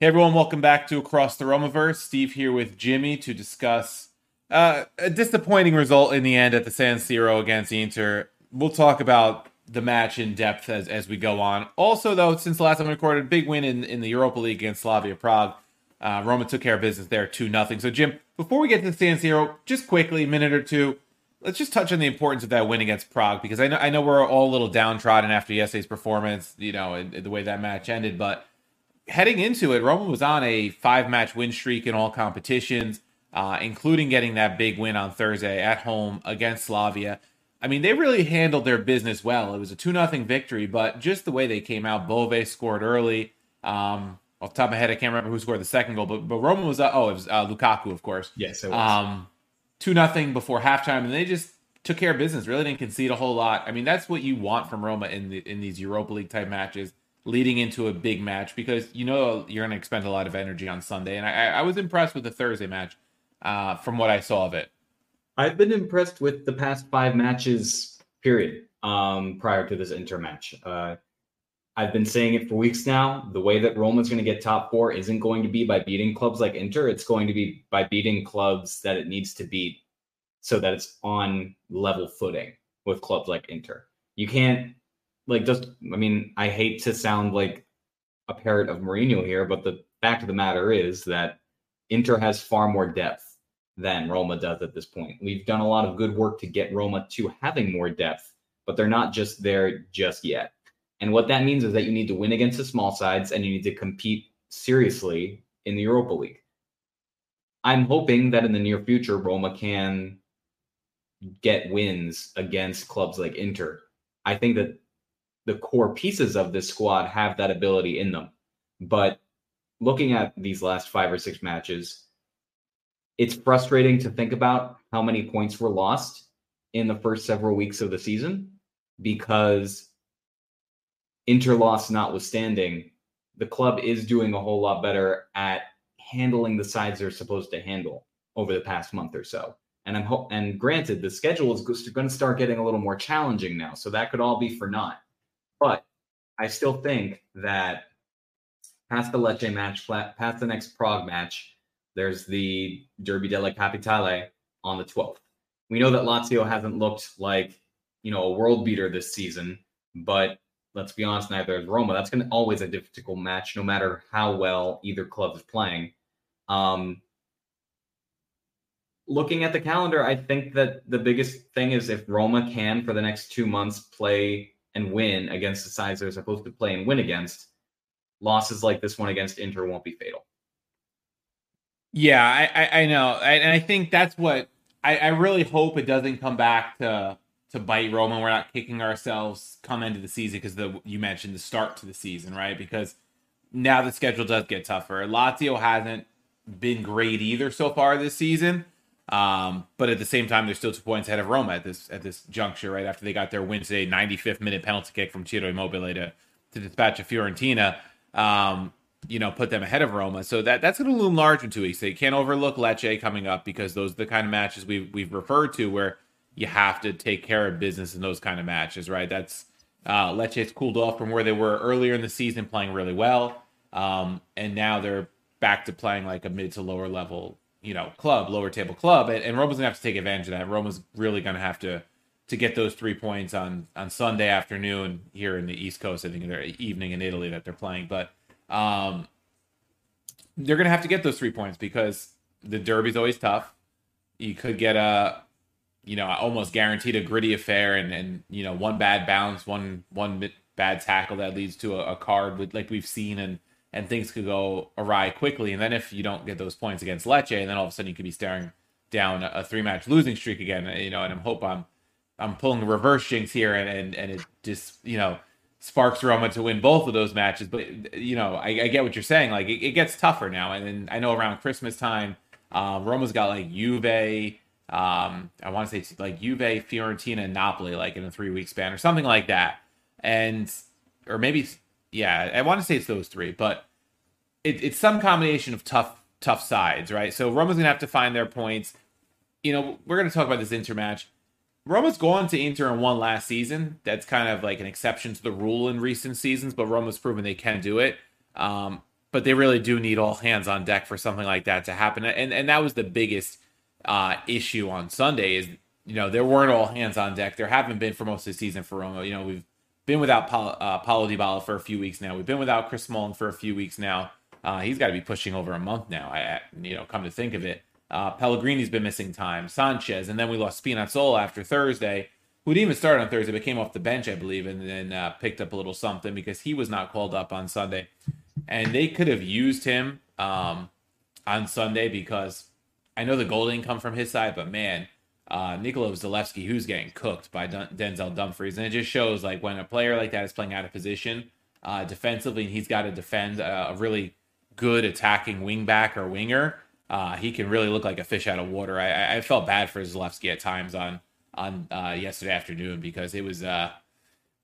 Hey everyone, welcome back to Across the Romaverse. Steve here with Jimmy to discuss uh, a disappointing result in the end at the San Siro against Inter. We'll talk about the match in depth as, as we go on. Also, though, since the last time we recorded, big win in, in the Europa League against Slavia Prague. Uh, Roma took care of business there, 2 nothing. So, Jim, before we get to the San Siro, just quickly, a minute or two, let's just touch on the importance of that win against Prague because I know I know we're all a little downtrodden after yesterday's performance, you know, and, and the way that match ended, but heading into it, Roma was on a five match win streak in all competitions, uh, including getting that big win on Thursday at home against Slavia. I mean, they really handled their business well. It was a 2 0 victory, but just the way they came out, Bove scored early. Um, off the top of my head, I can't remember who scored the second goal, but, but Roma was, uh, oh, it was uh, Lukaku, of course. Yes, it was. Um, 2 0 before halftime, and they just took care of business, really didn't concede a whole lot. I mean, that's what you want from Roma in, the, in these Europa League type matches leading into a big match because you know you're going to expend a lot of energy on Sunday. And I, I was impressed with the Thursday match uh, from what I saw of it. I've been impressed with the past five matches, period, um, prior to this Inter match. Uh, I've been saying it for weeks now. The way that Roma's going to get top four isn't going to be by beating clubs like Inter. It's going to be by beating clubs that it needs to beat so that it's on level footing with clubs like Inter. You can't, like, just, I mean, I hate to sound like a parrot of Mourinho here, but the fact of the matter is that Inter has far more depth than Roma does at this point. We've done a lot of good work to get Roma to having more depth, but they're not just there just yet. And what that means is that you need to win against the small sides and you need to compete seriously in the Europa League. I'm hoping that in the near future, Roma can get wins against clubs like Inter. I think that the core pieces of this squad have that ability in them. But looking at these last five or six matches, it's frustrating to think about how many points were lost in the first several weeks of the season because Inter loss notwithstanding, the club is doing a whole lot better at handling the sides they're supposed to handle over the past month or so. And I'm ho- and granted, the schedule is going to start getting a little more challenging now, so that could all be for naught. But I still think that past the Lecce match, past the next Prague match, there's the Derby della Capitale on the 12th. We know that Lazio hasn't looked like, you know, a world beater this season, but let's be honest, neither is Roma. That's going to always a difficult match, no matter how well either club is playing. Um, looking at the calendar, I think that the biggest thing is if Roma can, for the next two months, play and win against the sides they're supposed to play and win against, losses like this one against Inter won't be fatal. Yeah, I, I, I know, I, and I think that's what I, I really hope it doesn't come back to to bite Roma. We're not kicking ourselves come into the season because the you mentioned the start to the season, right? Because now the schedule does get tougher. Lazio hasn't been great either so far this season. Um, but at the same time, they're still two points ahead of Roma at this at this juncture, right after they got their win today, 95th minute penalty kick from Ciro Immobile to to dispatch a Fiorentina. Um, you know, put them ahead of Roma. So that that's going to loom large in two weeks. They can't overlook Lecce coming up because those are the kind of matches we've we've referred to where you have to take care of business in those kind of matches, right? That's uh, Lecce's cooled off from where they were earlier in the season, playing really well, um, and now they're back to playing like a mid to lower level you know club, lower table club, and, and Roma's gonna have to take advantage of that. Roma's really gonna have to to get those three points on on Sunday afternoon here in the East Coast. I think they're evening in Italy that they're playing, but um, they're gonna have to get those three points because the derby's always tough. You could get a you know almost guaranteed a gritty affair, and and you know one bad bounce, one one bad tackle that leads to a, a card like we've seen and and things could go awry quickly. And then if you don't get those points against Lecce, and then all of a sudden you could be staring down a, three match losing streak again. You know, and I'm hope I'm I'm pulling the reverse jinx here, and and and it just you know sparks Roma to win both of those matches. But you know, I, I get what you're saying. Like it, it, gets tougher now, and then I know around Christmas time, um, Roma's got like Juve. Um, I want to say like Juve, Fiorentina, and Napoli, like in a three week span or something like that, and or maybe yeah, I want to say it's those three, but it, it's some combination of tough, tough sides, right? So Roma's gonna have to find their points. You know, we're gonna talk about this Inter match. Roma's gone to Inter in one last season. That's kind of like an exception to the rule in recent seasons, but Roma's proven they can do it. Um, but they really do need all hands on deck for something like that to happen. And and that was the biggest uh, issue on Sunday is you know there weren't all hands on deck. There haven't been for most of the season for Roma. You know we've been without Paulo, uh, Paulo Dybala for a few weeks now. We've been without Chris Smalling for a few weeks now. Uh, he's got to be pushing over a month now. I, you know, come to think of it, uh, Pellegrini's been missing time. Sanches, and then we lost Spinazzola after Thursday, who didn't even start on Thursday, but came off the bench, I believe, and then uh, picked up a little something because he was not called up on Sunday, and they could have used him um, on Sunday because I know the goal didn't come from his side, but man, uh, Nikola Zalewski, who's getting cooked by Dun- Denzel Dumfries. And it just shows like when a player like that is playing out of position uh, defensively and he's got to defend a, a, really good attacking wingback or winger, uh, he can really look like a fish out of water. I, I felt bad for Zalewski at times on on uh, yesterday afternoon because it was uh,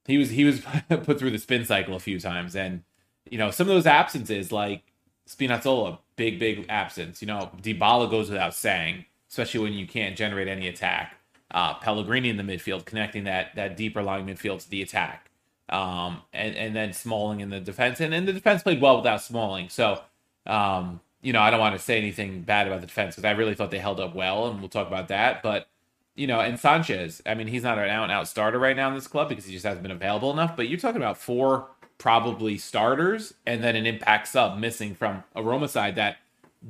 he was he was put through the spin cycle a few times and you know some of those absences like Spinazzola, big big absence. You know Dybala goes without saying especially when you can't generate any attack. Uh, Pellegrini in the midfield, connecting that that deeper lying midfield to the attack, um, and and then Smalling in the defense, and, and the defense played well without Smalling. So, um, you know, I don't want to say anything bad about the defense because I really thought they held up well, and we'll talk about that. But you know, and Sanches, I mean, he's not an out and out starter right now in this club because he just hasn't been available enough. But you're talking about four probably starters and then an impact sub missing from a Roma side that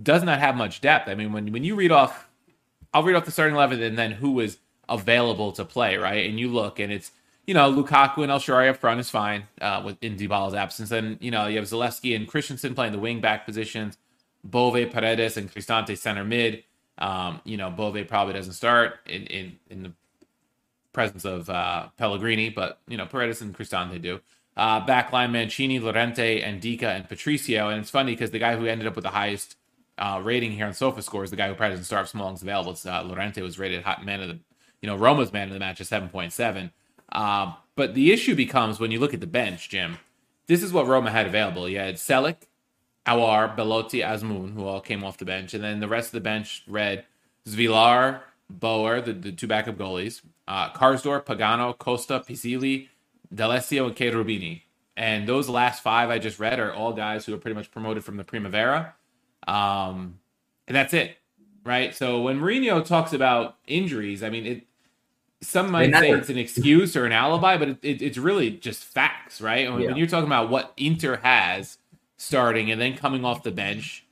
does not have much depth. I mean, when when you read off I'll read off the starting eleven and then who was available to play, right? And you look and it's you know Lukaku and El Shaarawy up front is fine uh, with in Dybala's absence. Then you know you have Zalewski and Kristensen playing the wing back positions, Bove, Paredes, and Cristante center mid. Um, you know Bove probably doesn't start in in, in the presence of uh, Pellegrini, but you know Paredes and Cristante do. Uh, backline Mancini, Llorente, and Ndicka and Patricio. And it's funny because the guy who ended up with the highest uh, rating here on Sofa Scores, the guy who probably doesn't start Smalling's available. It's, uh, Llorente was rated hot man of the, you know, Roma's man of the match at 7.7. Uh, but the issue becomes when you look at the bench, Jim, this is what Roma had available. You had Celik, Aouar, Belotti, Azmoun, who all came off the bench. And then the rest of the bench read Svilar, Boer, the, the two backup goalies, uh, Karsdorp, Pagano, Costa, Pisilli, D'Alessio, and Cherubini. And those last five I just read are all guys who are pretty much promoted from the Primavera. Um, and that's it, right? So when Mourinho talks about injuries, I mean, it some might say it's an excuse or an alibi, but it, it, it's really just facts, right? When, yeah. when you're talking about what Inter has starting and then coming off the bench,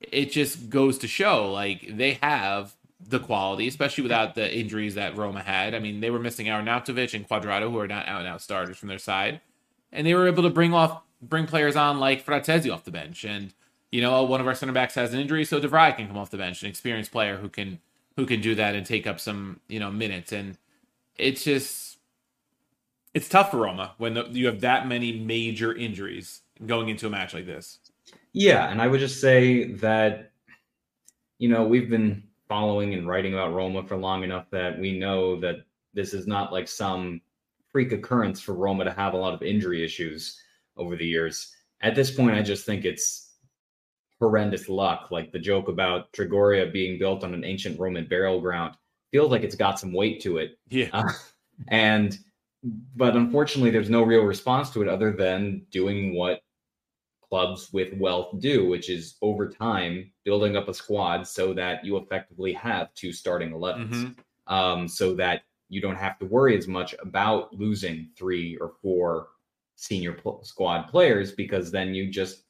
it just goes to show like they have the quality, especially without the injuries that Roma had. I mean, they were missing Arnautovic and Cuadrado, who are not out and out starters from their side, and they were able to bring off bring players on like Frattesi off the bench, and you know one of our center backs has an injury, so De Vrij can come off the bench, an experienced player who can who can do that and take up some you know minutes, and it's just it's tough for Roma when the, you have that many major injuries going into a match like this. Yeah, and I would just say that you know we've been following and writing about Roma for long enough that we know that this is not like some freak occurrence for Roma to have a lot of injury issues over the years. At this point, I just think it's horrendous luck. Like the joke about Trigoria being built on an ancient Roman burial ground feels like it's got some weight to it. Yeah. Uh, and, but unfortunately, there's no real response to it other than doing what clubs with wealth do, which is over time building up a squad so that you effectively have two starting 11s, mm-hmm. um, so that you don't have to worry as much about losing three or four senior pl- squad players because then you just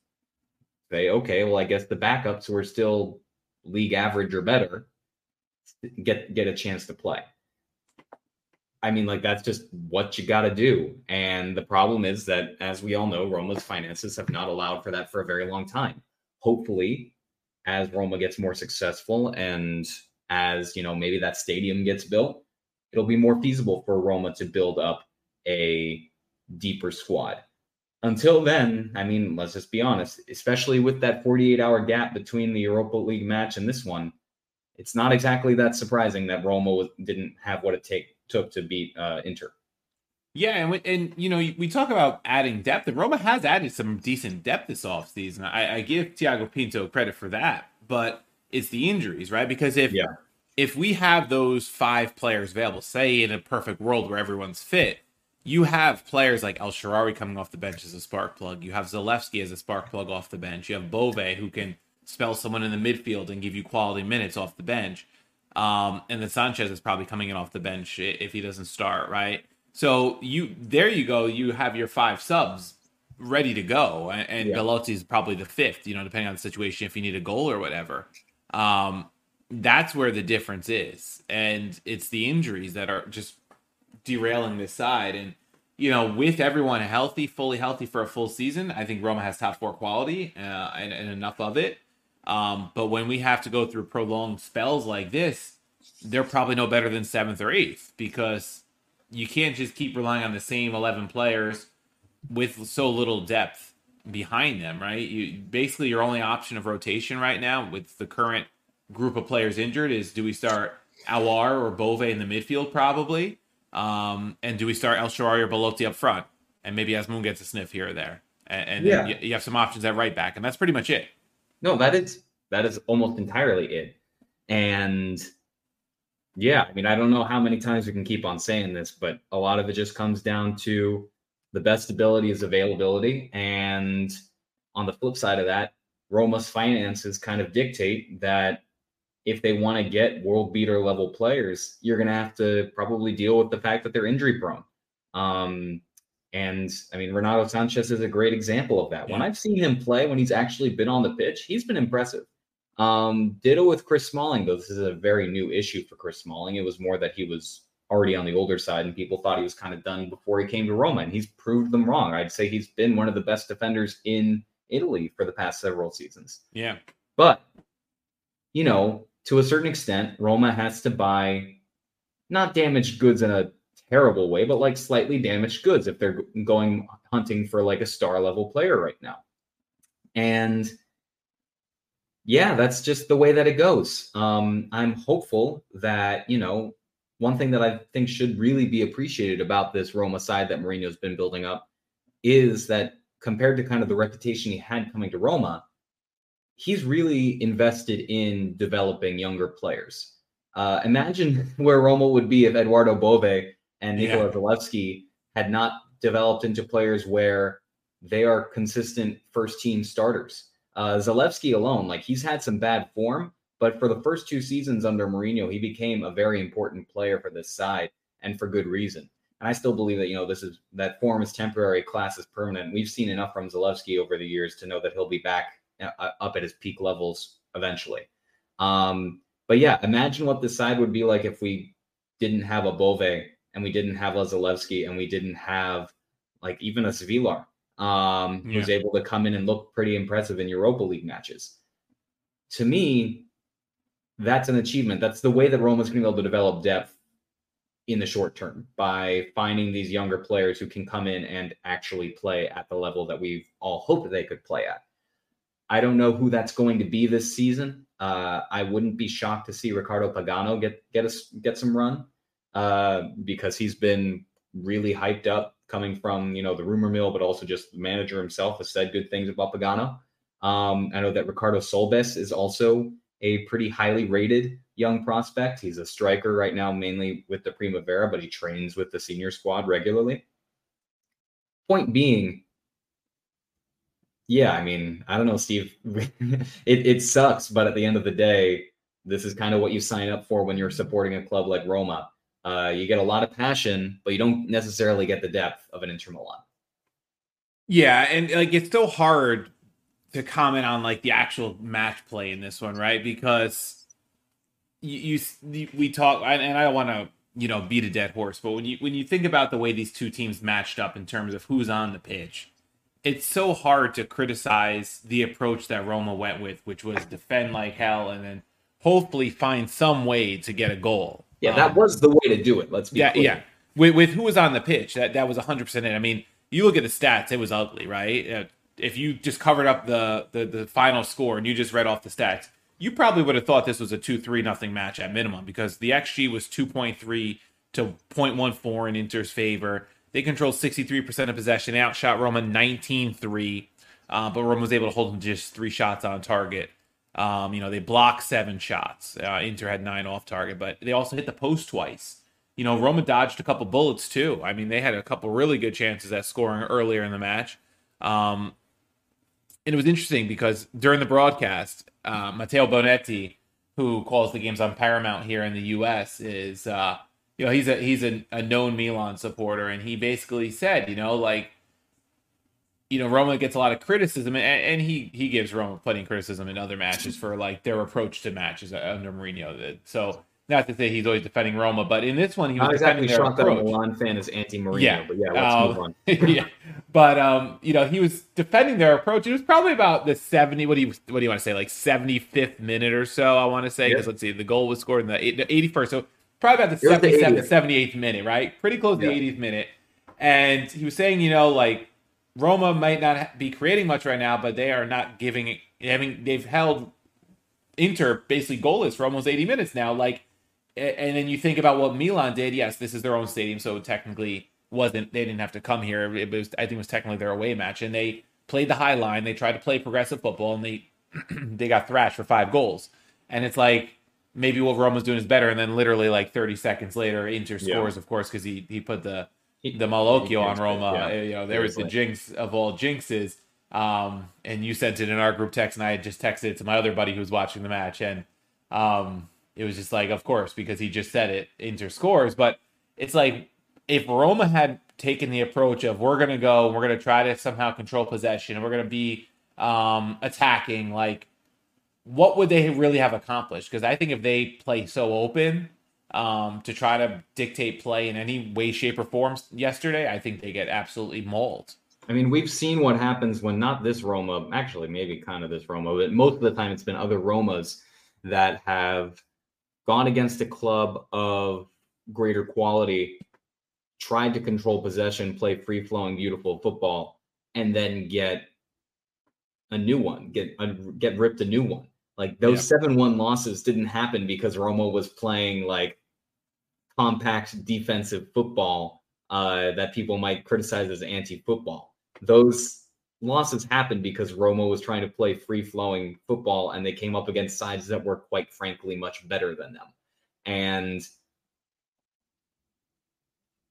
say, okay, well, I guess the backups who are still league average or better get get a chance to play. I mean, like that's just what you got to do. And the problem is that, as we all know, Roma's finances have not allowed for that for a very long time. Hopefully, as Roma gets more successful and as you know, maybe that stadium gets built, it'll be more feasible for Roma to build up a deeper squad. Until then, I mean, let's just be honest, especially with that 48 hour gap between the Europa League match and this one, it's not exactly that surprising that Roma was, didn't have what it take took to beat uh, Inter. Yeah, and we, and you know we talk about adding depth, and Roma has added some decent depth this offseason. I, I give Tiago Pinto credit for that, but it's the injuries, right? Because if yeah. if we have those five players available, say in a perfect world where everyone's fit, you have players like El Shaarawy coming off the bench as a spark plug. You have Zalewski as a spark plug off the bench. You have Bove who can spell someone in the midfield and give you quality minutes off the bench. Um, and then Sanches is probably coming in off the bench if he doesn't start, right? So you there you go. You have your five subs ready to go, and, and yeah. Belotti is probably the fifth. You know, depending on the situation, if you need a goal or whatever. Um, that's where the difference is, and it's the injuries that are just derailing this side. And you know, with everyone healthy, fully healthy for a full season, I think Roma has top four quality uh, and, and enough of it. Um, but when we have to go through prolonged spells like this, they're probably no better than seventh or eighth because you can't just keep relying on the same 11 players with so little depth behind them, right? You basically your only option of rotation right now with the current group of players injured is do we start Aouar or Bove in the midfield probably? Um, and do we start El Shaarawy or Belotti up front? And maybe Azmoun gets a sniff here or there. And, and yeah. you, you have some options at right back, and that's pretty much it. No, that is that is almost entirely it. And yeah, I mean, I don't know how many times we can keep on saying this, but a lot of it just comes down to the best ability is availability. And on the flip side of that, Roma's finances kind of dictate that if they want to get world beater level players, you're going to have to probably deal with the fact that they're injury prone. Um, and I mean, Renato Sanches is a great example of that. Yeah. When I've seen him play, when he's actually been on the pitch, he's been impressive. Um, ditto with Chris Smalling, though this is a very new issue for Chris Smalling. It was more that he was already on the older side and people thought he was kind of done before he came to Roma, and he's proved them wrong. I'd say he's been one of the best defenders in Italy for the past several seasons. Yeah. But, you know, to a certain extent, Roma has to buy not damaged goods in a terrible way, but like slightly damaged goods if they're going hunting for like a star level player right now. And yeah, that's just the way that it goes. Um, I'm hopeful that, you know, one thing that I think should really be appreciated about this Roma side that Mourinho's been building up is that compared to kind of the reputation he had coming to Roma, he's really invested in developing younger players. Uh, imagine where Roma would be if Edoardo Bove and Nikola yeah. Zalewski had not developed into players where they are consistent first team starters. Uh, Zalewski alone, like he's had some bad form, but for the first two seasons under Mourinho, he became a very important player for this side. and for good reason. And I still believe that, you know, this is that form is temporary, class is permanent. We've seen enough from Zalewski over the years to know that he'll be back up at his peak levels eventually. Um, but yeah, imagine what the side would be like if we didn't have a Bove and we didn't have a Zalewski and we didn't have like even a Svilar um, yeah. who's able to come in and look pretty impressive in Europa League matches. To me, that's an achievement. That's the way that Roma's going to be able to develop depth in the short term by finding these younger players who can come in and actually play at the level that we've all hoped they could play at. I don't know who that's going to be this season. Uh, I wouldn't be shocked to see Riccardo Pagano get get us get some run uh, because he's been really hyped up coming from you know the rumor mill, but also just the manager himself has said good things about Pagano. Um, I know that Ricardo Solbes is also a pretty highly rated young prospect. He's a striker right now, mainly with the Primavera, but he trains with the senior squad regularly. Point being, yeah, I mean, I don't know, Steve. it, it sucks, but at the end of the day, this is kind of what you sign up for when you're supporting a club like Roma. Uh, you get a lot of passion, but you don't necessarily get the depth of an Inter Milan. Yeah, and like it's so hard to comment on like the actual match play in this one, right? Because you, you we talk, and I don't want to you know beat a dead horse, but when you when you think about the way these two teams matched up in terms of who's on the pitch, it's so hard to criticize the approach that Roma went with, which was defend like hell and then hopefully find some way to get a goal. Yeah, um, that was the way to do it. Let's be yeah, clear. yeah. With, with who was on the pitch, that that was hundred percent it. I mean, you look at the stats; it was ugly, right? Uh, if you just covered up the, the the final score and you just read off the stats, you probably would have thought this was a 2 3 nothing match at minimum because the XG was 2.3 to 0.14 in Inter's favor. They controlled 63% of possession, they outshot Roma 19 3, uh, but Roma was able to hold them just three shots on target. Um, you know, they blocked seven shots. Uh, Inter had nine off target, but they also hit the post twice. You know, Roma dodged a couple bullets too. I mean, they had a couple really good chances at scoring earlier in the match. Um, and it was interesting because during the broadcast, uh, Matteo Bonetti, who calls the games on Paramount here in the U.S., is uh, you know he's a he's a, a known Milan supporter, and he basically said, you know, like you know Roma gets a lot of criticism, and, and he he gives Roma plenty of criticism in other matches for like their approach to matches under Mourinho. So not to say he's always defending Roma, but in this one he was not exactly shocked that Milan fan is anti-Mourinho. Yeah, but yeah, let's um, move on. yeah, but um, you know, he was defending their approach. It was probably about the seventy. What do you what do you want to say? Like seventy fifth minute or so. I want to say because yeah. let's see, the goal was scored in the eighty first. So probably about the 77th, 78th minute, right? Pretty close to yeah. the 80th minute. And he was saying, you know, like Roma might not be creating much right now, but they are not giving having they've held Inter basically goalless for almost 80 minutes now. Like and then you think about what Milan did. Yes, this is their own stadium, so technically wasn't they didn't have to come here. It was I think it was technically their away match, and they played the high line. They tried to play progressive football, and they they got thrashed for five goals. And it's like maybe what Rome was doing is better, and then literally like 30 seconds later, Inter scores, yeah. of course, because he he put the the Malocchio on Roma. Yeah. You know, there was the jinx of all jinxes. Um, and you sent it in our group text, and I had just texted it to my other buddy who was watching the match, and um, it was just like, of course, because he just said it, Inter scores. But it's like if Roma had taken the approach of we're gonna go, we're gonna try to somehow control possession, and we're gonna be um, attacking, like what would they really have accomplished? Because I think if they play so open um, to try to dictate play in any way, shape, or form yesterday, I think they get absolutely mauled. I mean, we've seen what happens when not this Roma, actually, maybe kind of this Roma, but most of the time it's been other Romas that have gone against a club of greater quality, tried to control possession, play free flowing, beautiful football, and then get a new one, get a, get ripped a new one. Like those seven yeah. one losses didn't happen because Roma was playing like compact defensive football uh, that people might criticize as anti football. Those losses happened because Roma was trying to play free flowing football and they came up against sides that were quite frankly much better than them. And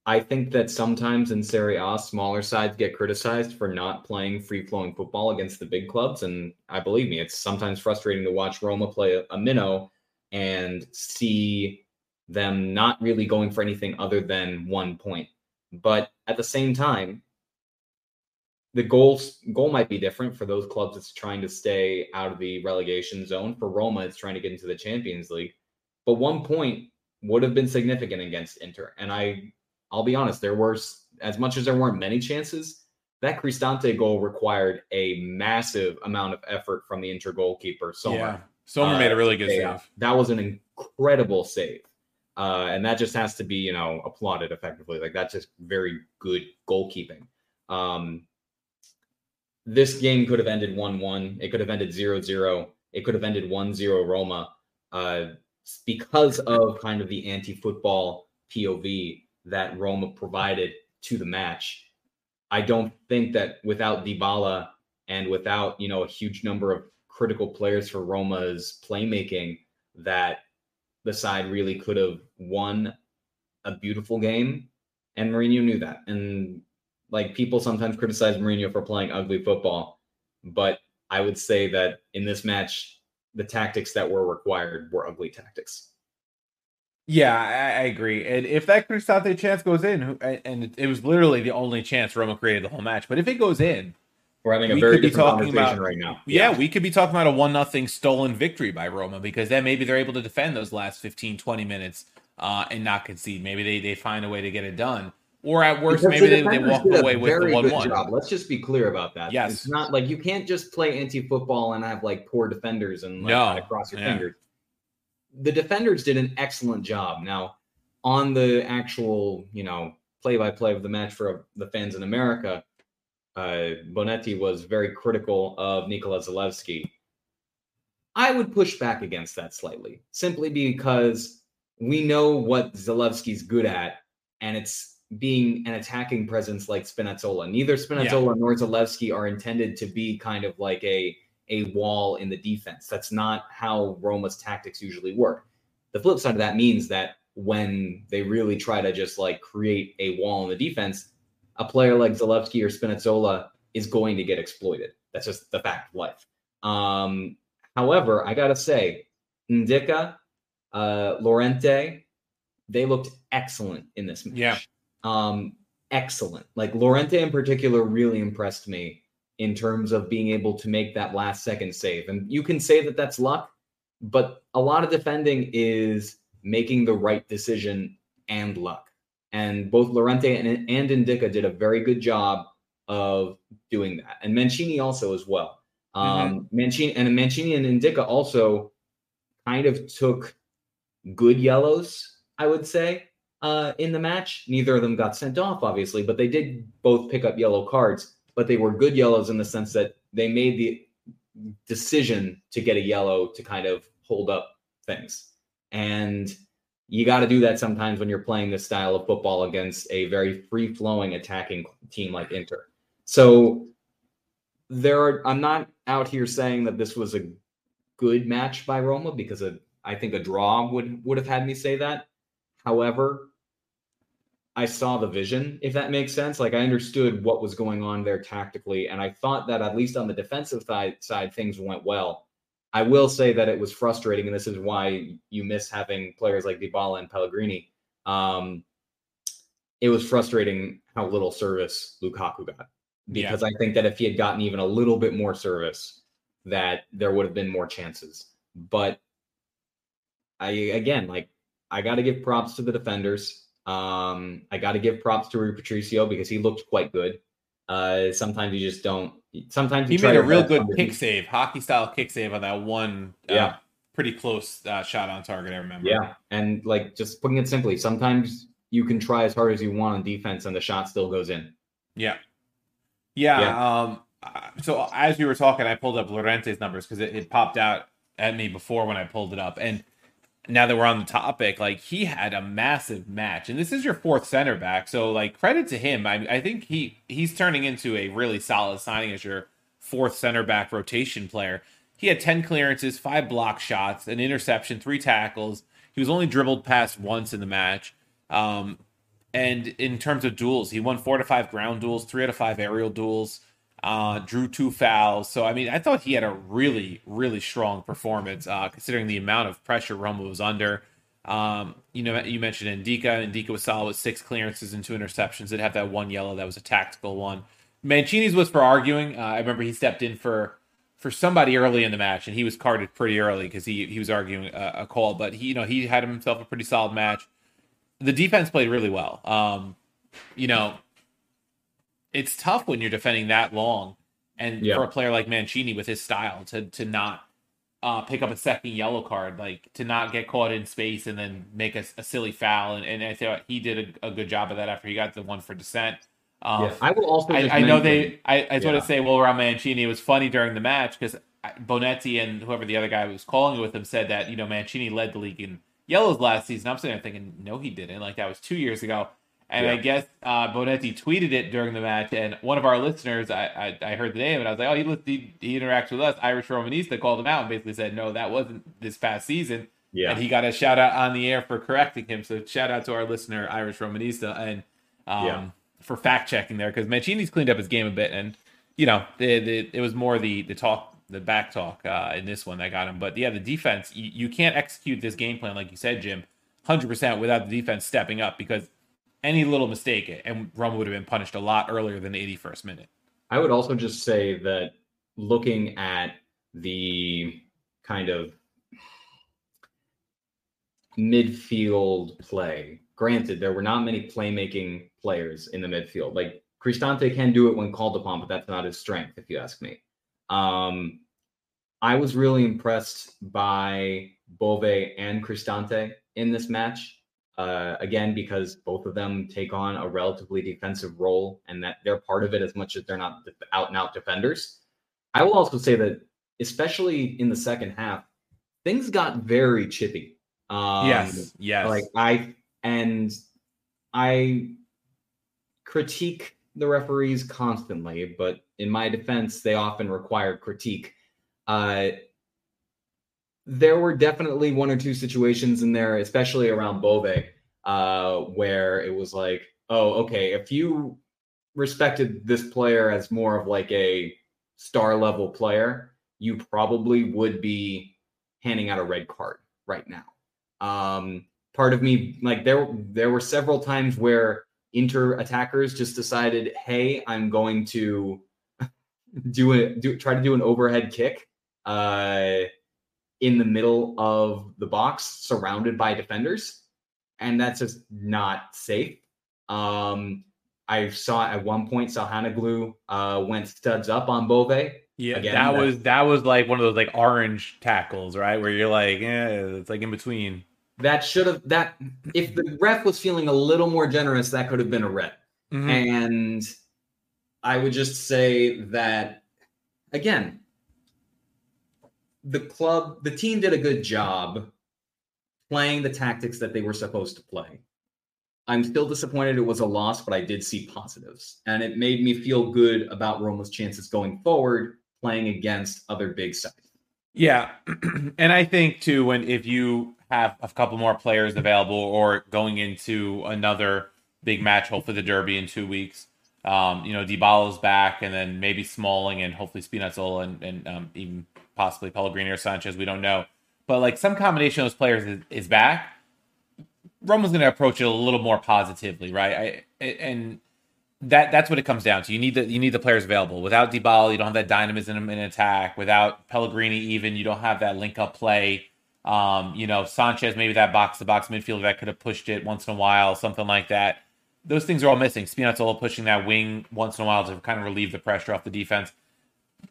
I think that sometimes in Serie A, smaller sides get criticized for not playing free flowing football against the big clubs. And I believe me, it's sometimes frustrating to watch Roma play a, a minnow and see them not really going for anything other than one point. But at the same time, the goals goal might be different for those clubs that's trying to stay out of the relegation zone. For Roma, it's trying to get into the Champions League. But one point would have been significant against Inter. And I I'll be honest, there were as much as there weren't many chances, that Cristante goal required a massive amount of effort from the Inter goalkeeper. Sommer. Yeah. Sommer uh, made a really good save. That was an incredible save. Uh, and that just has to be, you know, applauded effectively. Like that's just very good goalkeeping. Um, this game could have ended 1 1. It could have ended 0 0. It could have ended 1 0 Roma uh, because of kind of the anti football POV that Roma provided to the match. I don't think that without Dybala and without, you know, a huge number of critical players for Roma's playmaking, that the side really could have won a beautiful game. And Mourinho knew that. And like people sometimes criticize Mourinho for playing ugly football, but I would say that in this match, the tactics that were required were ugly tactics. Yeah, I, I agree. And if that Cristante chance goes in, and it was literally the only chance Roma created the whole match, but if it goes in, we're having a very different conversation about, right now. Yeah. yeah. we could be talking about a one nothing stolen victory by Roma because then maybe they're able to defend those last 15, 20 minutes uh, and not concede. Maybe they, they find a way to get it done. Or at worst, because maybe the they, they walk away with the one one. Let's just be clear about that. Yes, it's not like you can't just play anti football and have like poor defenders and like, no. cross your yeah. fingers the defenders did an excellent job. Now, on the actual, you know, play by play of the match for the fans in America, uh, Bonetti was very critical of Nikola Zalewski. I would push back against that slightly, simply because we know what Zalewski's good at, and it's being an attacking presence like Spinazzola. Neither Spinazzola yeah. nor Zalewski are intended to be kind of like a a wall in the defense. That's not how Roma's tactics usually work. The flip side of that means that when they really try to just like create a wall in the defense, a player like Zalewski or Spinazzola is going to get exploited. That's just the fact of life. Um, however, I gotta say, Ndicka, uh, Llorente, they looked excellent in this match. Yeah. Um, excellent. Like Llorente in particular really impressed me in terms of being able to make that last second save. And you can say that that's luck, but a lot of defending is making the right decision and luck. And both Llorente and, and Ndicka did a very good job of doing that. And Mancini also as well. Um, mm-hmm. Mancini and Mancini and Ndicka also kind of took good yellows, I would say, uh, in the match. Neither of them got sent off, obviously, but they did both pick up yellow cards but they were good yellows in the sense that they made the decision to get a yellow to kind of hold up things. And you got to do that sometimes when you're playing this style of football against a very free flowing attacking team like Inter. So there are, I'm not out here saying that this was a good match by Roma because a, I think a draw would would have had me say that. However, I saw the vision, if that makes sense. Like I understood what was going on there tactically, and I thought that at least on the defensive side, side things went well. I will say that it was frustrating, and this is why you miss having players like Dybala and Pellegrini. Um, it was frustrating how little service Lukaku got because yeah. I think that if he had gotten even a little bit more service, that there would have been more chances. But I again, like I got to give props to the defenders. Um, I got to give props to Rui Patricio because he looked quite good. Uh, sometimes you just don't. Sometimes he made a real good kick save, hockey style kick save on that one. Uh, yeah, pretty close uh, shot on target. I remember. Yeah, and like just putting it simply, sometimes you can try as hard as you want on defense, and the shot still goes in. Yeah, yeah. yeah. Um, so as we were talking, I pulled up Llorente's numbers because it, it popped out at me before when I pulled it up, and now that we're on the topic, like he had a massive match, and this is your fourth center back, so like credit to him. I, I think he he's turning into a really solid signing as your fourth center back rotation player. He had ten clearances, five block shots, an interception, three tackles. He was only dribbled past once in the match. Um, and in terms of duels, he won four to five ground duels, three out of five aerial duels uh, drew two fouls. So, I mean, I thought he had a really, really strong performance uh, considering the amount of pressure Roma was under. Um, you know, you mentioned Ndicka. Ndicka was solid with six clearances and two interceptions. Did have that one yellow that was a tactical one. Mancini's was for arguing. Uh, I remember he stepped in for for somebody early in the match, and he was carded pretty early because he he was arguing a, a, call. But he, you know, he had himself a pretty solid match. The defense played really well. Um, you know, it's tough when you're defending that long, and yeah. for a player like Mancini with his style to to not uh, pick up a second yellow card, like to not get caught in space and then make a, a silly foul. And, and, I thought he did a, a, good job of that after he got the one for dissent. Um, yeah, I will also. I, I know they. I, I just yeah. want to say, well, around Mancini, it was funny during the match because Bonetti and whoever the other guy was calling it with him said that you know Mancini led the league in yellows last season. I'm sitting there thinking, no, he didn't. Like that was two years ago. And yeah. I guess uh, Bonetti tweeted it during the match, and one of our listeners, I, I, I heard the name, and I was like, oh, he, he, he interacts with us. Irish Romanista called him out and basically said, no, that wasn't this past season. Yeah. And he got a shout out on the air for correcting him. So shout out to our listener, Irish Romanista, and um, yeah. for fact checking there because Mancini's cleaned up his game a bit, and you know, the, the, it was more the the talk, the back talk uh, in this one that got him. But yeah, the defense, you, you can't execute this game plan like you said, Jim, hundred percent without the defense stepping up because any little mistake, and Roma would have been punished a lot earlier than the 81st minute. I would also just say that looking at the kind of midfield play, granted, there were not many playmaking players in the midfield. Like Cristante can do it when called upon, but that's not his strength, if you ask me. Um, I was really impressed by Bove and Cristante in this match. Uh, again, because both of them take on a relatively defensive role and that they're part of it as much as they're not out and out defenders. I will also say that, especially in the second half, things got very chippy. Um, yes, yes. Like I and I critique the referees constantly, but in my defense, they often require critique. Uh, there were definitely one or two situations in there, especially around Bove, uh, where it was like, oh, okay, if you respected this player as more of like a star level player, you probably would be handing out a red card right now. Um, part of me, like there, there were several times where Inter attackers just decided, hey, I'm going to do it, do try to do an overhead kick. Uh, in the middle of the box surrounded by defenders and that's just not safe. Um i saw at one point Çalhanoğlu uh went studs up on bove. Yeah Again, that was that was like one of those like orange tackles right? Where you're like yeah it's like in between. That should have that if the ref was feeling a little more generous that could have been a red mm-hmm. and i would just say that again the club, the team did a good job playing the tactics that they were supposed to play. I'm still disappointed it was a loss, but I did see positives. And it made me feel good about Roma's chances going forward playing against other big sides. Yeah. and I think too when if you have a couple more players available or going into another big match, hopefully the Derby in two weeks. Um, you know, Dybala's back, and then maybe Smalling, and hopefully Spinazzola, and, and um, even possibly Pellegrini or Sanches. We don't know, but like some combination of those players is, is back. Roma's going to approach it a little more positively, right? I, and that that's what it comes down to. You need the you need the players available. Without Dybala, you don't have that dynamism in attack. Without Pellegrini, even you don't have that link up play. Um, you know, Sanches, maybe that box to box midfielder that could have pushed it once in a while, something like that. Those things are all missing. Spinazzola pushing that wing once in a while to kind of relieve the pressure off the defense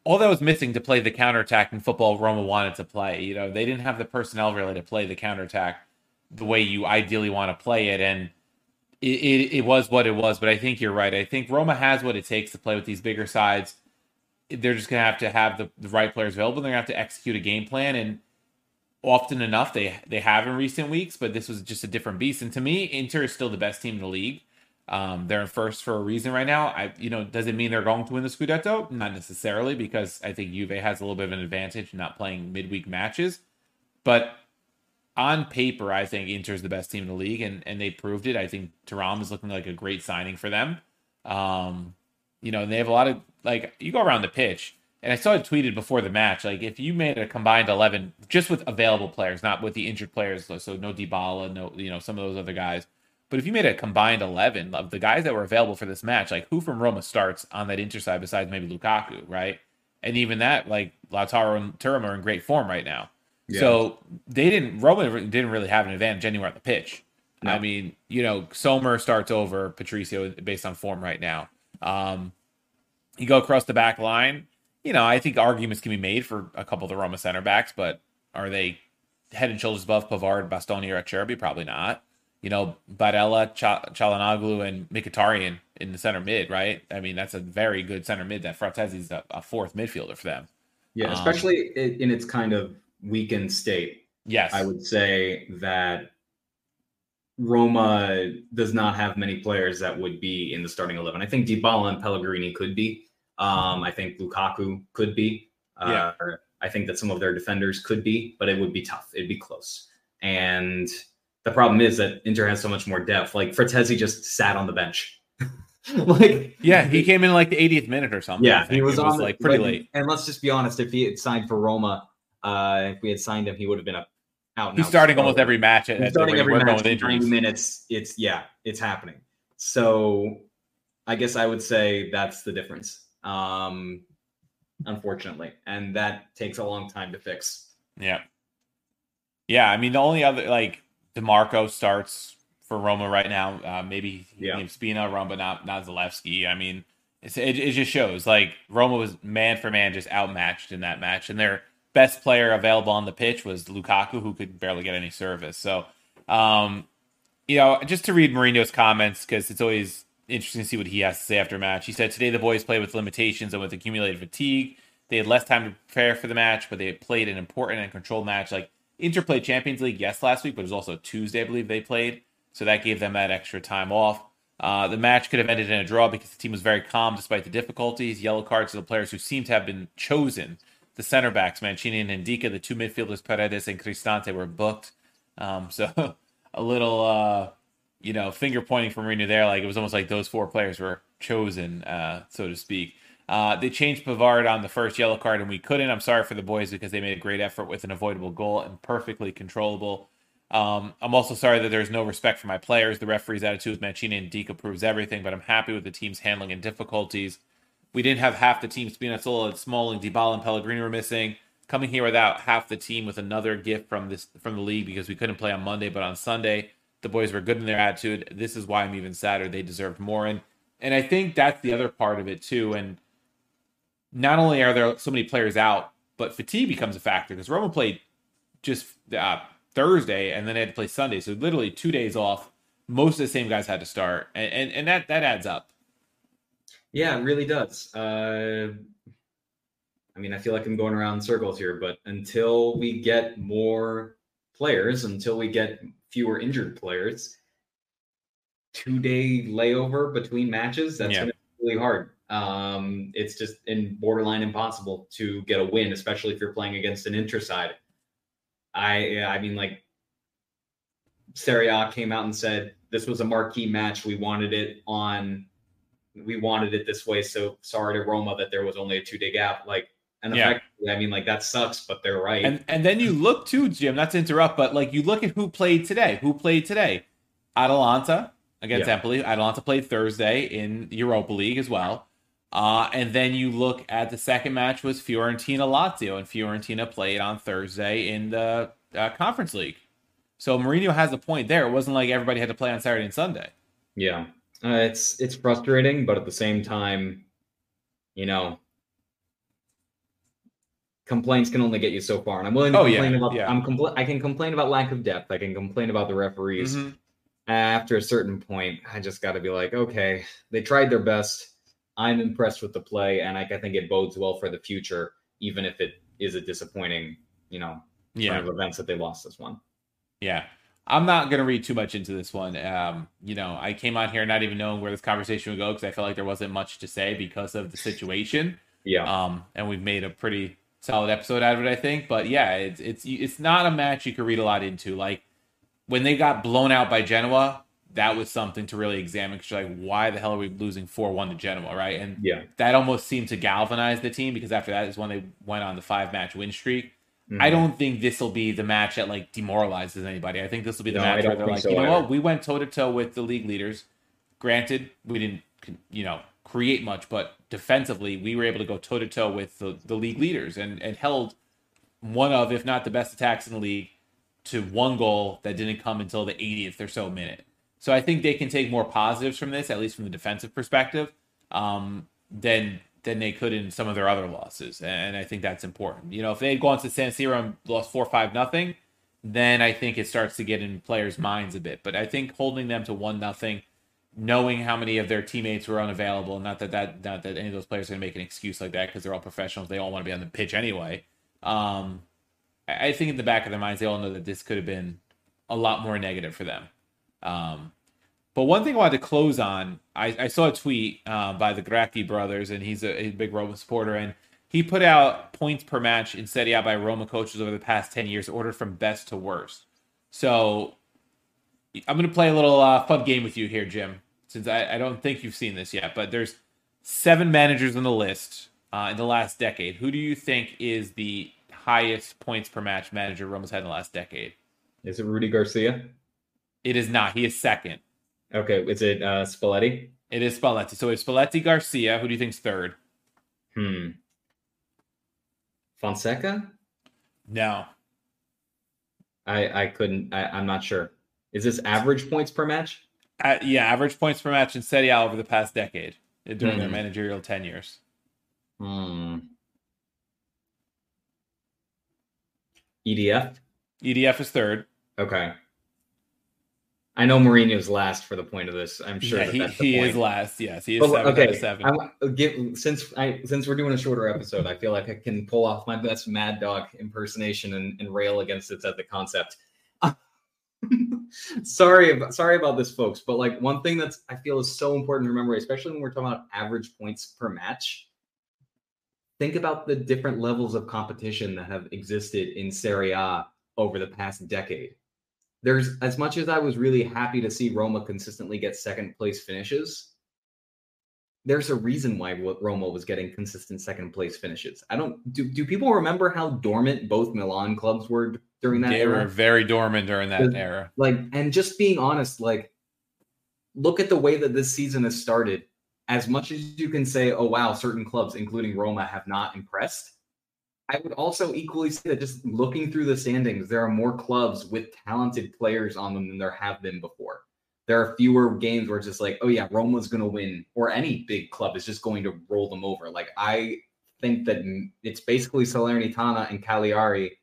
all that was missing to play the counterattack in football Roma wanted to play. You know, they didn't have the personnel really to play the counterattack the way you ideally want to play it. And it, it, it, was what it was. But I think you're right. I think Roma has what it takes to play with these bigger sides. They're just going to have to have the, the right players available. They're going to have to execute a game plan. And often enough, they, they have in recent weeks, but this was just a different beast. And to me, Inter is still the best team in the league. Um, they're in first for a reason right now. I, you know, does it mean they're going to win the Scudetto? Not necessarily, because I think Juve has a little bit of an advantage not playing midweek matches. But on paper, I think Inter's the best team in the league, and and they proved it. I think Thuram is looking like a great signing for them. Um, you know, they have a lot of like you go around the pitch. and I saw it tweeted before the match. Like if you made a combined eleven, just with available players, not with the injured players, so no Dybala, no you know some of those other guys. But if you made a combined eleven of the guys that were available for this match, like who from Roma starts on that Inter side besides maybe Lukaku, right? And even that, like Lautaro and Thuram are in great form right now. Yeah. So they didn't Roma didn't really have an advantage anywhere on the pitch. No. I mean, you know, Sommer starts over Patricio based on form right now. Um, you go across the back line you know, I think arguments can be made for a couple of the Roma center backs, but are they head and shoulders above Pavard, Bastoni, or Acerbi? Probably not. You know, Barella, Ch- Calhanoglu, and Mkhitaryan in the center mid, right? I mean, that's a very good center mid. That Frattesi's a, a fourth midfielder for them. Yeah, um, especially in its kind of weakened state. Yes, I would say that Roma does not have many players that would be in the starting eleven. I think Dybala and Pellegrini could be, um, I think Lukaku could be. Uh, yeah. I think that some of their defenders could be, but it would be tough. It'd be close. And the problem is that Inter has so much more depth. Like Frattesi just sat on the bench. like yeah, he came in like the 80th minute or something. Yeah, he was it on was like pretty late. And let's just be honest, if he had signed for Roma, uh, if we had signed him, he would have been a out. He's starting almost every match. At, He's starting every match. With injuries. minutes. It's yeah, it's happening. So I guess I would say that's the difference um, unfortunately, and that takes a long time to fix. Yeah, yeah. I mean, the only other like Dimarco starts for Roma right now. Uh, maybe yeah. Spina run, but not not Zalewski. I mean, it, it just shows like Roma was man for man just outmatched in that match, and their best player available on the pitch was Lukaku, who could barely get any service. So, um, you know, just to read Mourinho's comments because it's always interesting to see what he has to say after a match. He said, Today the boys played with limitations and with accumulated fatigue. They had less time to prepare for the match, but they played an important and controlled match. Like Inter played Champions League, yes, last week, but it was also Tuesday, I believe they played. So that gave them that extra time off. Uh, the match could have ended in a draw because the team was very calm despite the difficulties. Yellow cards to the players who seem to have been chosen. The center backs, Mancini and Ndicka, the two midfielders, Paredes and Cristante, were booked. Um, so a little uh, you know, finger pointing from Mourinho there. Like it was almost like those four players were chosen, uh, so to speak. Uh, they changed Pavard on the first yellow card, and we couldn't. I'm sorry for the boys because they made a great effort with an avoidable goal and perfectly controllable. Um, I'm also sorry that there's no respect for my players. The referee's attitude with Mancini and Ndicka approves everything, but I'm happy with the team's handling and difficulties. We didn't have half the team. Spinazzola and Smalling, Dybala, and Pellegrini were missing. Coming here without half the team with another gift from this from the league because we couldn't play on Monday, but on Sunday the boys were good in their attitude. This is why I'm even sadder. They deserved more. And and I think that's the other part of it too. And not only are there so many players out, but fatigue becomes a factor because Roma played just uh, Thursday and then they had to play Sunday. So literally two days off. Most of the same guys had to start, and and, and that that adds up. Yeah, it really does. Uh, I mean, I feel like I'm going around in circles here, but until we get more players, until we get fewer injured players. Two day layover between matches, that's yeah. going to be really hard. Um, it's just in borderline impossible to get a win, especially if you're playing against an inter side. I, I mean, like Serie A came out and said this was a marquee match. We wanted it on, we wanted it this way. So sorry to Roma that there was only a two day gap. Like and yeah. I mean, like that sucks, but they're right. And and then you look too, Jim. Not to interrupt, but like you look at who played today. Who played today? Atalanta against yeah. Empoli. Atalanta played Thursday in Europa League as well. Uh, and then you look at the second match was Fiorentina Lazio, and Fiorentina played on Thursday in the uh, Conference League. So Mourinho has a point there. It wasn't like everybody had to play on Saturday and Sunday. Yeah, uh, it's it's frustrating, but at the same time, you know, complaints can only get you so far. And I'm willing to oh, complain yeah, about yeah. I'm compl- I can complain about lack of depth. I can complain about the referees. Mm-hmm. After a certain point, I just got to be like, okay, they tried their best. I'm impressed with the play, and I, I think it bodes well for the future, even if it is a disappointing, you know, yeah. of events that they lost this one. Yeah. I'm not going to read too much into this one. Um, you know, I came on here not even knowing where this conversation would go because I felt like there wasn't much to say because of the situation. Yeah. Um, and we've made a pretty solid episode out of it, I think. But yeah, it's it's it's not a match you could read a lot into. Like when they got blown out by Genoa, that was something to really examine because you're like, why the hell are we losing 4 1 to Genoa, right? And Yeah. that almost seemed to galvanize the team because after that is when they went on the five match win streak. Mhm. I don't think this will be the match that like demoralizes anybody. I think this will be the No, match where they're like, so you know either. what, we went toe to toe with the league leaders. Granted, we didn't, you know, create much, but defensively, we were able to go toe to toe with the, the league leaders and, and held one of, if not the best attacks in the league, to one goal that didn't come until the 80th or so minute. So I think they can take more positives from this, at least from the defensive perspective, um, than than they could in some of their other losses. And I think that's important. You know, if they had gone to San Siro and lost four five nothing, then I think it starts to get in players' minds a bit. But I think holding them to one nothing, knowing how many of their teammates were unavailable, not that that not that any of those players are to make an excuse like that because they're all professionals, they all want to be on the pitch anyway. Um, I think in the back of their minds, they all know that this could have been a lot more negative for them. Um, but one thing I wanted to close on, I, I saw a tweet uh, by the Gracchi brothers, and he's a, a big Roma supporter, and he put out points per match in Serie A by Roma coaches over the past 10 years, ordered from best to worst. So I'm going to play a little uh, fun game with you here, Jim, since I, I don't think you've seen this yet, but there's seven managers on the list uh, in the last decade. Who do you think is the highest points per match manager Roma's had in the last decade? Is it Rudy Garcia? It is not. He is second. Okay, is it uh, Spalletti? It is Spalletti. So it's Spalletti Garcia. Who do you think's third? Hmm. Fonseca? No. I I couldn't. I, I'm not sure. Is this average points per match? Uh, yeah, average points per match in Serie A over the past decade during their Hmm. managerial tenures. Hmm. EDF. EDF is third. Okay. I know Mourinho's last for the point of this. I'm sure Yeah, that he, he is last. Yes, he is But, seven out okay, of seven. I, uh, give, since I since we're doing a shorter episode, I feel like I can pull off my best Mad Dog impersonation and, and rail against it at the concept. sorry, about, sorry about this, folks. But like one thing that's I feel is so important to remember, especially when we're talking about average points per match. Think about the different levels of competition that have existed in Serie A over the past decade. There's as much as I was really happy to see Roma consistently get second place finishes there's a reason why Roma was getting consistent second place finishes. I don't do do people remember how dormant both Milan clubs were during that era? they era? were very dormant during that era. Like and just being honest, like look at the way that this season has started. As much as you can say, oh wow, certain clubs, including Roma, have not impressed. I would also equally say that just looking through the standings, there are more clubs with talented players on them than there have been before there are fewer games where it's just like, oh yeah, Roma's going to win, or any big club is just going to roll them over. Like I think that it's basically Salernitana and Cagliari,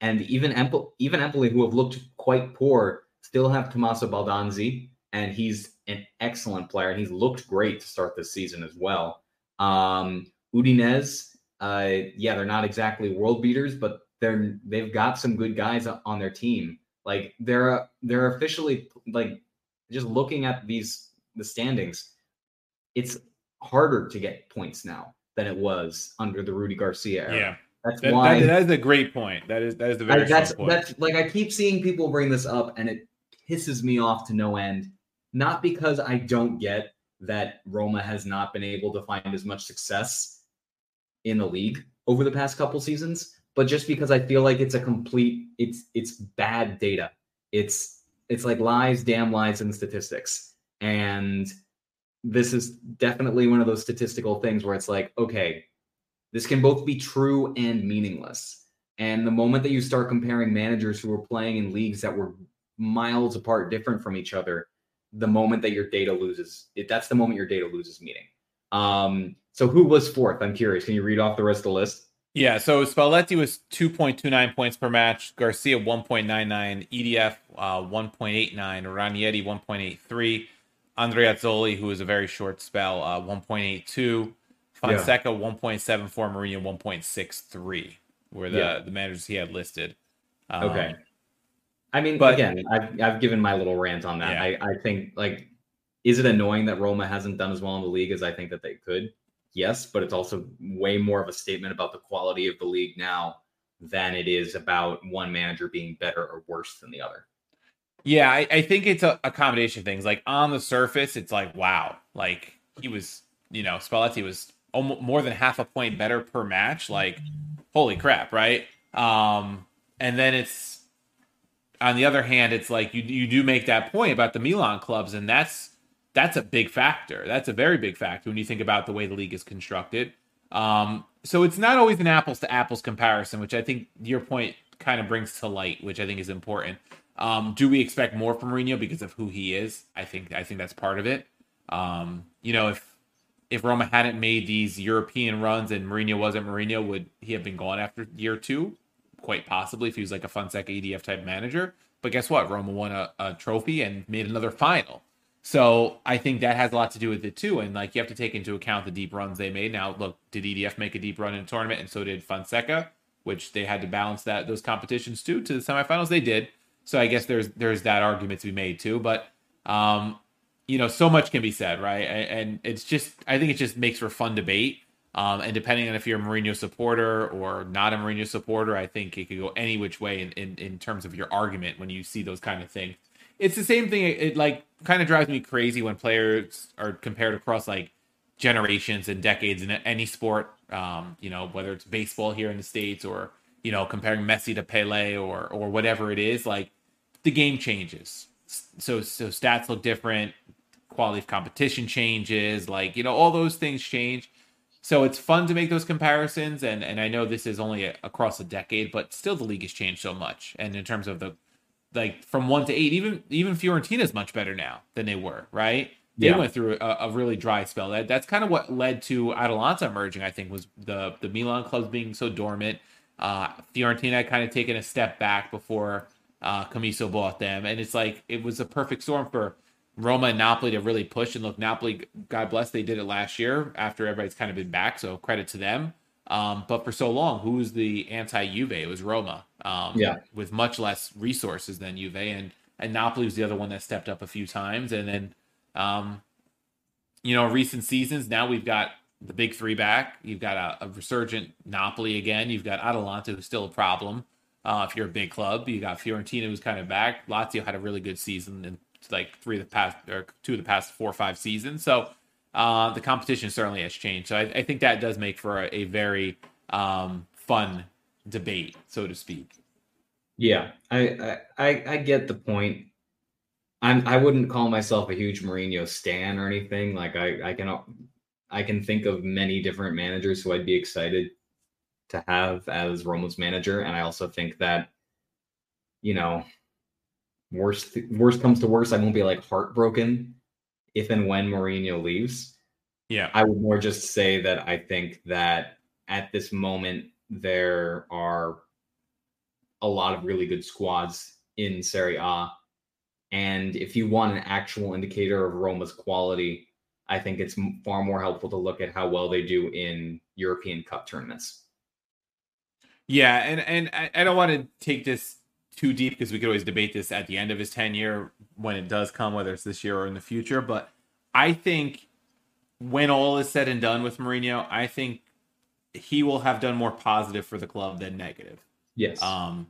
and even Empoli, even Empoli, who have looked quite poor, still have Tommaso Baldanzi, and he's an excellent player, and he's looked great to start this season as well. Um, Udinese, uh, yeah, they're not exactly world beaters, but they're they've got some good guys on their team. Like they're they're officially like just looking at these the standings, it's harder to get points now than it was under the Rudy Garcia era. Yeah. That's That, why that- that is a great point. That is that is a very like, that's point. that's like I keep seeing people bring this up and it pisses me off to no end. Not because I don't get that Roma has not been able to find as much success in the league over the past couple seasons, but just because I feel like it's a complete it's it's bad data. It's it's like lies, damn lies, and statistics. And this is definitely one of those statistical things where it's like, okay, this can both be true and meaningless. And the moment that you start comparing managers who were playing in leagues that were miles apart, different from each other, the moment that your data loses it, that's the moment your data loses meaning. Um, so who was fourth? I'm curious. Can you read off the rest of the list? Yeah, so Spalletti was 2.29 points per match, Garcia 1.99, EDF uh, 1.89, Ranieri 1.83, Andrea Andreazzoli, who was a very short spell, uh, 1.82, Fonseca 1.74, Mourinho 1.63 were the, Yeah. the managers he had listed. Um, Okay. I mean, but- again, I've, I've given my little rant on that. Yeah. I, I think, like, is it annoying that Roma hasn't done as well in the league as I think that they could? Yes, but it's also way more of a statement about the quality of the league now than it is about one manager being better or worse than the other. Yeah, I, I think it's a, a, combination of things. Like on the surface, it's like wow, like he was, you know, Spalletti was almost more than half a point better per match. Like, holy crap, right? Um, and then it's on the other hand, it's like you you do make that point about the Milan clubs, and that's that's a big factor. That's a very big factor when you think about the way the league is constructed. Um, so it's not always an apples to apples comparison, which I think your point kind of brings to light, which I think is important. Um, do we expect more from Mourinho because of who he is? I think I think that's part of it. Um, you know, if if Roma hadn't made these European runs and Mourinho wasn't Mourinho, would he have been gone after year two? Quite possibly, if he was like a Fonseca EDF type manager. But guess what? Roma won a, a trophy and made another final. So I think that has a lot to do with it too. And like you have to take into account the deep runs they made. Now, look, did EDF make a deep run in a tournament, and so did Fonseca, which they had to balance that those competitions too to the semifinals. They did. So I guess there's there's that argument to be made too. But um, you know, so much can be said, right? And it's just I think it just makes for fun debate. Um, and depending on if you're a Mourinho supporter or not a Mourinho supporter, I think it could go any which way in, in, in terms of your argument when you see those kind of things. It's the same thing. It, it like kind of drives me crazy when players are compared across like generations and decades in any sport. Um, you know, whether it's baseball here in the states or you know comparing Messi to Pele or or whatever it is. Like the game changes, so so stats look different, quality of competition changes. Like you know all those things change. So it's fun to make those comparisons, and and I know this is only a, across a decade, but still the league has changed so much. And in terms of the like from one to eight, even even Fiorentina is much better now than they were, right? They yeah. went through a, a, really dry spell. That that's kind of what led to Atalanta emerging. I think was the the Milan clubs being so dormant. Uh, Fiorentina kind of taken a step back before uh, Commisso bought them, and it's like it was a perfect storm for Roma and Napoli to really push. And look, Napoli, God bless, they did it last year after everybody's kind of been back. So credit to them. Um, but for so long, who was the anti Juve? It was Roma. Um, yeah. With much less resources than Juve, and and Napoli was the other one that stepped up a few times. And then, um, you know, recent seasons. Now we've got the big three back. You've got a, a resurgent Napoli again. You've got Atalanta, who's still a problem. Uh, if you're a big club, you got Fiorentina, who's kind of back. Lazio had a really good season in like three of the past or two of the past four or five seasons. So uh, the competition certainly has changed. So I, I think that does make for a, a very um, fun debate, so to speak. Yeah, I, I I get the point. I'm I wouldn't call myself a huge Mourinho stan or anything. Like I I can I can think of many different managers who I'd be excited to have as Roma's manager, and I also think that you know worst worst comes to worst, I won't be like heartbroken if and when Mourinho leaves. Yeah. I would more just say that I think that at this moment there are a lot of really good squads in Serie A. And if you want an actual indicator of Roma's quality, I think it's far more helpful to look at how well they do in European Cup tournaments. Yeah, and and I, I don't want to take this too deep because we could always debate this at the end of his tenure when it does come, whether it's this year or in the future. But I think when all is said and done with Mourinho, I think he will have done more positive for the club than negative. Yes. Um,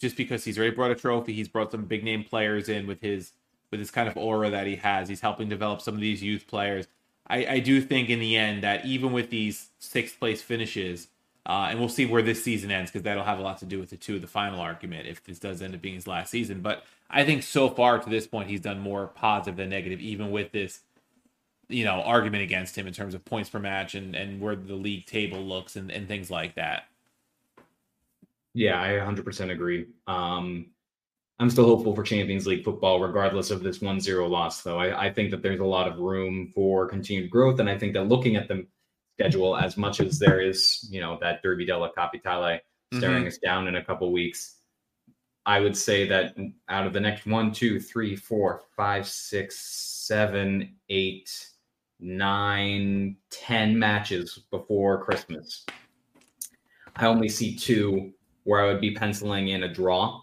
just because he's already brought a trophy, he's brought some big name players in with his with his kind of aura that he has. He's helping develop some of these youth players. I, I do think in the end that even with these sixth place finishes, uh, and we'll see where this season ends because that'll have a lot to do with the two, the final argument, if this does end up being his last season. But I think so far to this point, he's done more positive than negative, even with this, you know, argument against him in terms of points per match and, and where the league table looks and, and things like that. Yeah, I 100% agree. Um, I'm still hopeful for Champions League football, regardless of this 1 0 loss, though. I, I think that there's a lot of room for continued growth. And I think that looking at the schedule as much as there is, you know, that Derby della Capitale staring mm-hmm. us down in a couple weeks. I would say that out of the next one, two, three, four, five, six, seven, eight, nine, ten matches before Christmas, I only see two where I would be penciling in a draw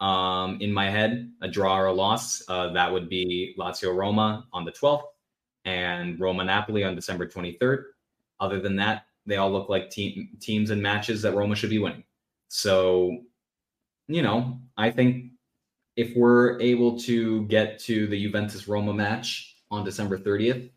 um, in my head, a draw or a loss. Uh, that would be Lazio Roma on the 12th and Roma Napoli on December 23rd. Other than that, they all look like team, teams and matches that Roma should be winning. So, you know, I think if we're able to get to the Juventus Roma match on December 30th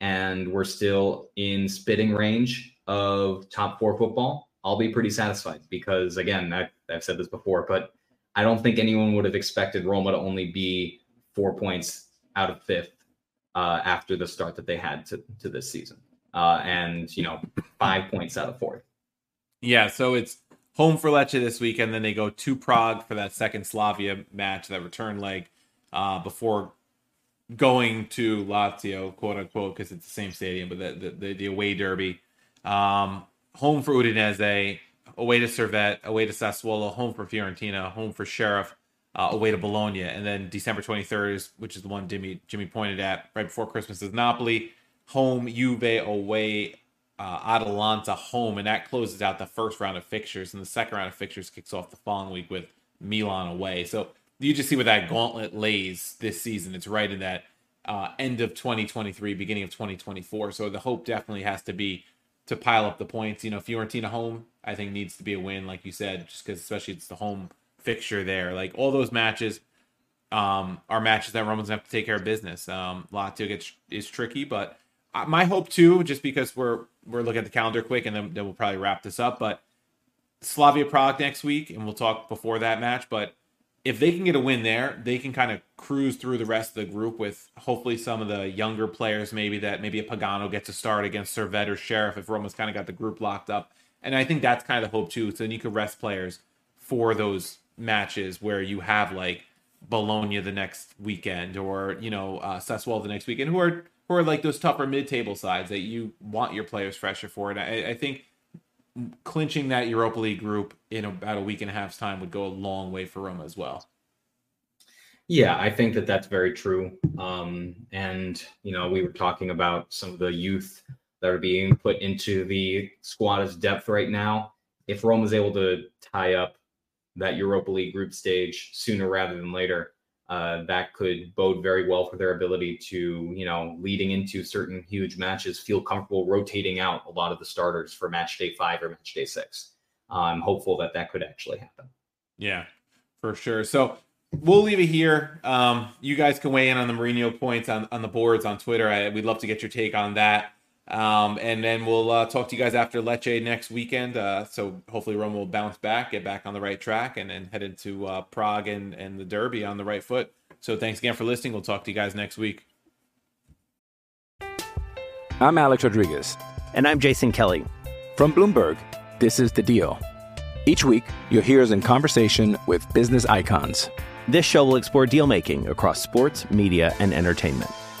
and we're still in spitting range of top four football, I'll be pretty satisfied because, again, I, I've said this before, but I don't think anyone would have expected Roma to only be four points out of fifth uh, after the start that they had to, to this season. Uh, and, you know, five points out of fourth. Yeah, so it's home for Lecce this week, and then they go to Prague for that second Slavia match, that return leg, uh, before going to Lazio, quote unquote, because it's the same stadium, but the, the, the away derby. Um, home for Udinese, away to Servette, away to Sassuolo, home for Fiorentina, home for Sheriff, uh, away to Bologna, and then December 23rd, is, which is the one Jimmy Jimmy pointed at right before Christmas, is Napoli, home Juve, away uh, Atalanta, home, and that closes out the first round of fixtures, and the second round of fixtures kicks off the following week with Milan away. So you just see where that gauntlet lays this season. It's right in that uh, end of 2023, beginning of 2024. So the hope definitely has to be to pile up the points. You know, Fiorentina home, I think needs to be a win, like you said, just because especially it's the home fixture there. Like all those matches um, are matches that Roman's have to take care of business. Um, Lazio gets is tricky, but my hope too, just because we're we're looking at the calendar quick, and then, then we'll probably wrap this up. But Slavia Prague next week, and we'll talk before that match. But if they can get a win there, they can kind of cruise through the rest of the group with hopefully some of the younger players, maybe that maybe a Pagano gets a start against Servette or Sheriff if Roma's kind of got the group locked up. And I think that's kind of the hope too. So then you could rest players for those matches where you have like Bologna the next weekend or you know uh, Sassuolo the next weekend, who are are like those tougher mid-table sides that you want your players fresher for. And I, I think clinching that Europa League group in about a week and a half's time would go a long way for Roma as well. Yeah, I think that that's very true. Um, and you know, we were talking about some of the youth that are being put into the squad as depth right now. If Rome is able to tie up that Europa League group stage sooner rather than later, uh, that could bode very well for their ability to, you know, leading into certain huge matches, feel comfortable rotating out a lot of the starters for match day five or match day six. I'm hopeful that that could actually happen. Yeah, for sure. So we'll leave it here. Um, you guys can weigh in on the Mourinho points on, on the boards on Twitter. I, we'd love to get your take on that. Um, and then we'll uh, talk to you guys after Lecce next weekend. Uh, so hopefully Rome will bounce back, get back on the right track, and then head into uh, Prague and, and the Derby on the right foot. So thanks again for listening. We'll talk to you guys next week. I'm Alex Rodriguez. And I'm Jason Kelly. From Bloomberg, this is The Deal. Each week, you'll hear us in conversation with business icons. This show will explore deal making across sports, media, and entertainment.